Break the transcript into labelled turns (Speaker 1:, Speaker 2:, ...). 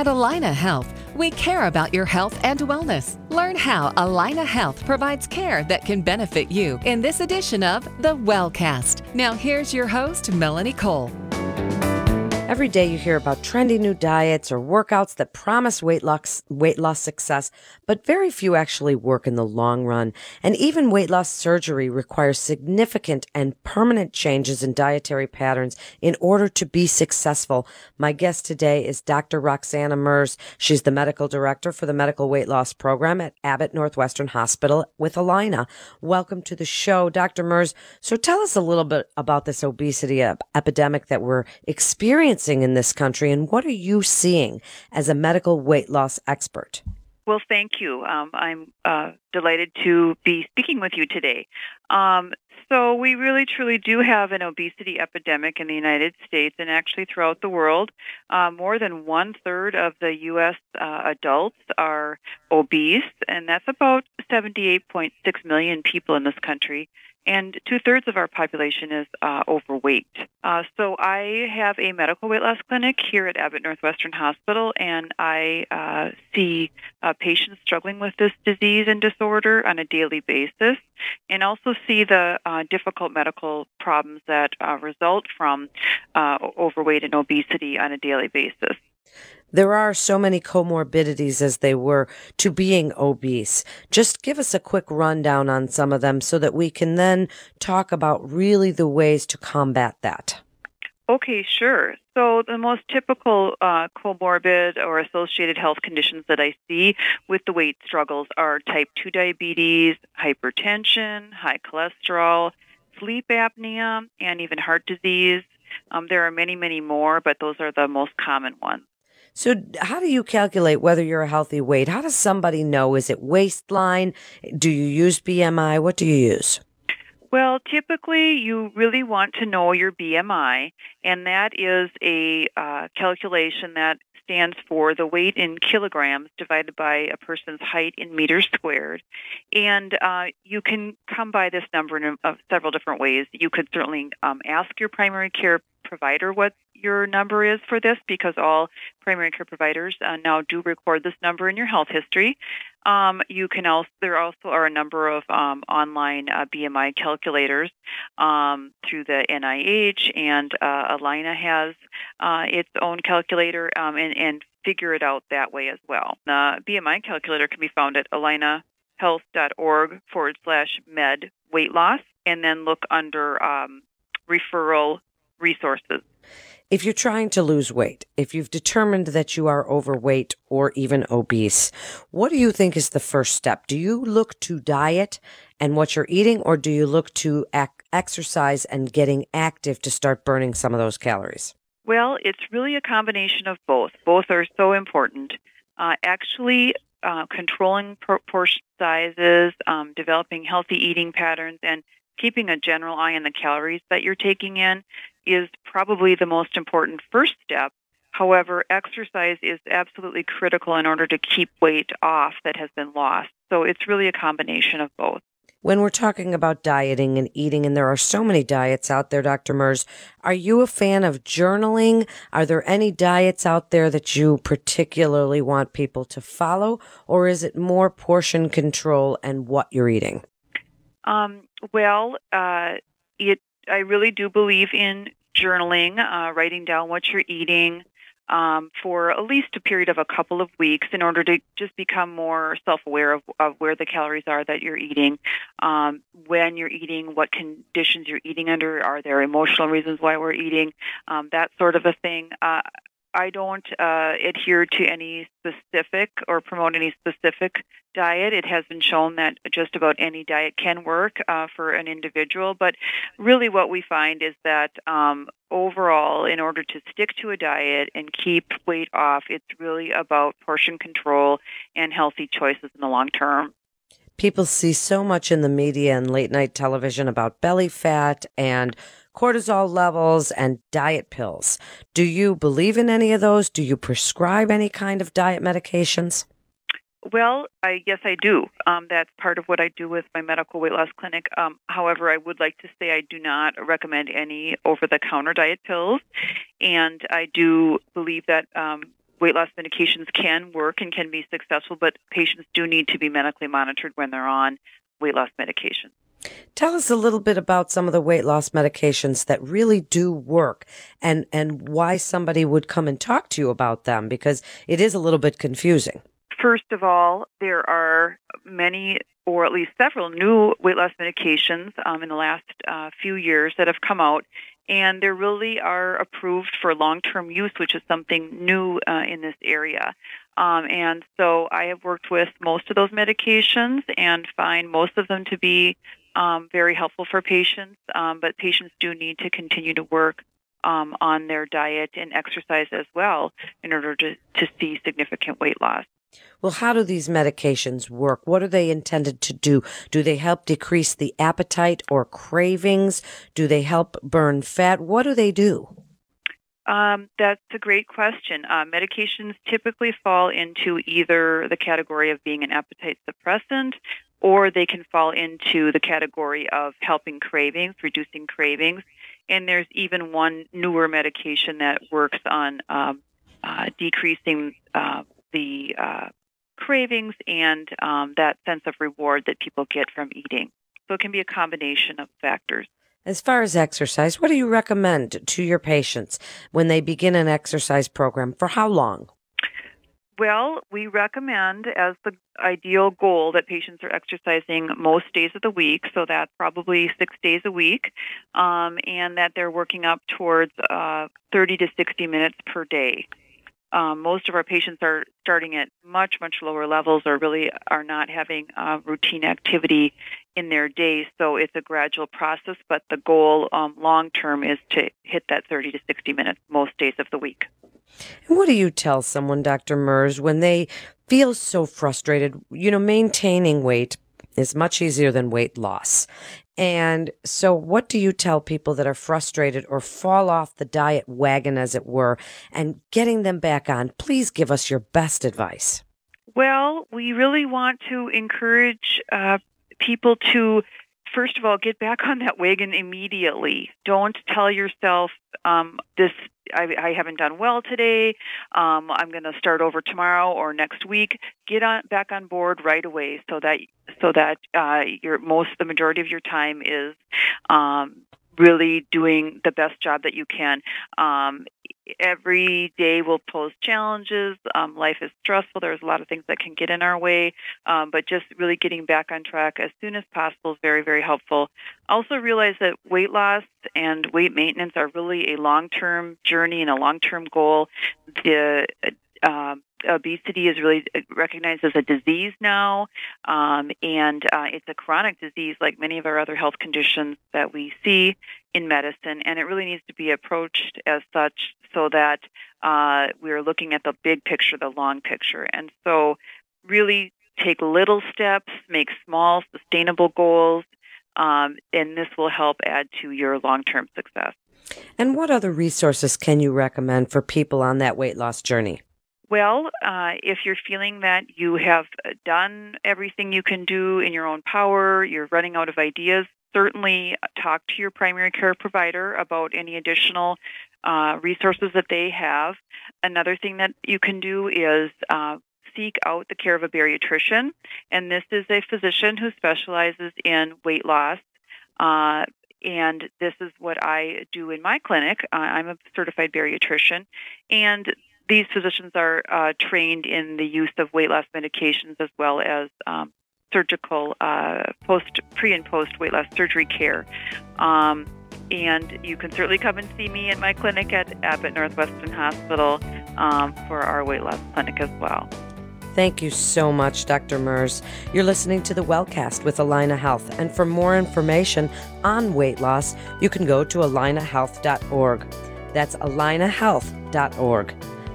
Speaker 1: At Allina Health, we care about your health and wellness. Learn how Allina Health provides care that can benefit you in this edition of The Wellcast. Now, here's your host, Melanie Cole.
Speaker 2: Every day you hear about trendy new diets or workouts that promise weight loss, weight loss success, but very few actually work in the long run. And even weight loss surgery requires significant and permanent changes in dietary patterns in order to be successful. My guest today is Dr. Roxana Merz. She's the medical director for the medical weight loss program at Abbott Northwestern Hospital with Allina. Welcome to the show, Dr. Merz. So tell us a little bit about this obesity epidemic that we're experiencing in this country, and what are you seeing as a medical weight loss expert?
Speaker 3: Well, thank you. Um, I'm uh, delighted to be speaking with you today. Um, so, we really truly do have an obesity epidemic in the United States and actually throughout the world. Uh, more than one third of the U.S. Uh, adults are obese, and that's about 78.6 million people in this country and two thirds of our population is uh, overweight. Uh, so I have a medical weight loss clinic here at Abbott Northwestern Hospital, and I uh, see uh, patients struggling with this disease and disorder on a daily basis, and also see the uh, difficult medical problems that uh, result from overweight and obesity on a daily basis.
Speaker 2: There are so many comorbidities as they were to being obese. Just give us a quick rundown on some of them so that we can then talk about really the ways to combat that.
Speaker 3: Okay, sure. So, the most typical uh, comorbid or associated health conditions that I see with the weight struggles are type 2 diabetes, hypertension, high cholesterol, sleep apnea, and even heart disease. Um, there are many, many more, but those are the most common ones.
Speaker 2: So, how do you calculate whether you're a healthy weight? How does somebody know? Is it waistline? Do you use BMI? What do you use?
Speaker 3: Well, typically, you really want to know your BMI, and that is a uh, calculation that stands for the weight in kilograms divided by a person's height in meters squared. And uh, you can come by this number in uh, several different ways. You could certainly um, ask your primary care provider what your number is for this because all primary care providers uh, now do record this number in your health history. Um, you can also there also are a number of um, online uh, BMI calculators um, through the NIH, and uh, Allina has uh, its own calculator um, and, and figure it out that way as well. The BMI calculator can be found at allinahealth.org forward slash med weight loss, and then look under um, referral resources.
Speaker 2: If you're trying to lose weight, if you've determined that you are overweight or even obese, what do you think is the first step? Do you look to diet and what you're eating, or do you look to ac- exercise and getting active to start burning some of those calories?
Speaker 3: Well, it's really a combination of both. Both are so important. Uh, actually, uh, controlling portion sizes, um, developing healthy eating patterns, and keeping a general eye on the calories that you're taking in is probably the most important first step. However, exercise is absolutely critical in order to keep weight off that has been lost. So it's really a combination of both.
Speaker 2: When we're talking about dieting and eating, and there are so many diets out there, Dr. Merz, are you a fan of journaling? Are there any diets out there that you particularly want people to follow, or is it more portion control and what you're eating?
Speaker 3: Um, well, uh, it I really do believe in journaling, uh, writing down what you're eating um, for at least a period of a couple of weeks in order to just become more self-aware of, of where the calories are that you're eating, um, when you're eating, what conditions you're eating under, are there emotional reasons why we're eating, um, that sort of a thing. Uh, I don't uh, adhere to any specific or promote any specific diet. It has been shown that just about any diet can work uh, for an individual, but really what we find is that um, overall, in order to stick to a diet and keep weight off, it's really about portion control and healthy choices in the long term.
Speaker 2: People see so much in the media and late night television about belly fat and cortisol levels, and diet pills. Do you believe in any of those? Do you prescribe any kind of diet medications?
Speaker 3: Well, I yes, I do. Um, that's part of what I do with my medical weight loss clinic. Um, however, I would like to say I do not recommend any over-the-counter diet pills, and I do believe that um, weight loss medications can work and can be successful, but patients do need to be medically monitored when they're on weight loss medication.
Speaker 2: Tell us a little bit about some of the weight loss medications that really do work and, and why somebody would come and talk to you about them because it is a little bit confusing.
Speaker 3: First of all, there are many or at least several new weight loss medications um, in the last uh, few years that have come out, and they really are approved for long term use, which is something new uh, in this area. Um, and so I have worked with most of those medications and find most of them to be um, very helpful for patients, um, but patients do need to continue to work um, on their diet and exercise as well in order to, to see significant weight loss.
Speaker 2: Well, how do these medications work? What are they intended to do? Do they help decrease the appetite or cravings? Do they help burn fat? What do they do?
Speaker 3: Um, that's a great question. Uh, medications typically fall into either the category of being an appetite suppressant or they can fall into the category of helping cravings, reducing cravings. And there's even one newer medication that works on um, uh, decreasing uh, the uh, cravings and um, that sense of reward that people get from eating. So it can be a combination of factors.
Speaker 2: As far as exercise, what do you recommend to your patients when they begin an exercise program? For how long?
Speaker 3: Well, we recommend as the ideal goal that patients are exercising most days of the week, so that's probably six days a week, um, and that they're working up towards uh, 30 to 60 minutes per day. Um, most of our patients are starting at much, much lower levels or really are not having uh, routine activity in their day. So it's a gradual process, but the goal um, long term is to hit that 30 to 60 minutes most days of the week.
Speaker 2: And what do you tell someone, Dr. Merz, when they feel so frustrated? You know, maintaining weight is much easier than weight loss. And so, what do you tell people that are frustrated or fall off the diet wagon, as it were, and getting them back on? Please give us your best advice.
Speaker 3: Well, we really want to encourage uh, people to first of all, get back on that wagon immediately. Don't tell yourself um, this. I, I, haven't done well today. Um, I'm going to start over tomorrow or next week. Get on back on board right away, so that so that uh, your most the majority of your time is um, really doing the best job that you can. Um, every day will pose challenges. Um, life is stressful. There's a lot of things that can get in our way, um, but just really getting back on track as soon as possible is very, very helpful. Also, realize that weight loss and weight maintenance are really a long term journey and a long term goal. The um, obesity is really recognized as a disease now, um, and uh, it's a chronic disease like many of our other health conditions that we see in medicine, and it really needs to be approached as such so that uh, we're looking at the big picture, the long picture. And so, really take little steps, make small, sustainable goals, um, and this will help add to your long term success.
Speaker 2: And what other resources can you recommend for people on that weight loss journey?
Speaker 3: Well, uh, if you're feeling that you have done everything you can do in your own power, you're running out of ideas, certainly talk to your primary care provider about any additional uh, resources that they have. Another thing that you can do is uh, seek out the care of a bariatrician, and this is a physician who specializes in weight loss. Uh, and this is what I do in my clinic. Uh, I'm a certified bariatrician, and these physicians are uh, trained in the use of weight loss medications as well as um, surgical uh, post, pre and post weight loss surgery care. Um, and you can certainly come and see me at my clinic at Abbott Northwestern Hospital um, for our weight loss clinic as well.
Speaker 2: Thank you so much, Dr. Merz. You're listening to the Wellcast with Allina Health. And for more information on weight loss, you can go to allinahealth.org. That's allinahealth.org.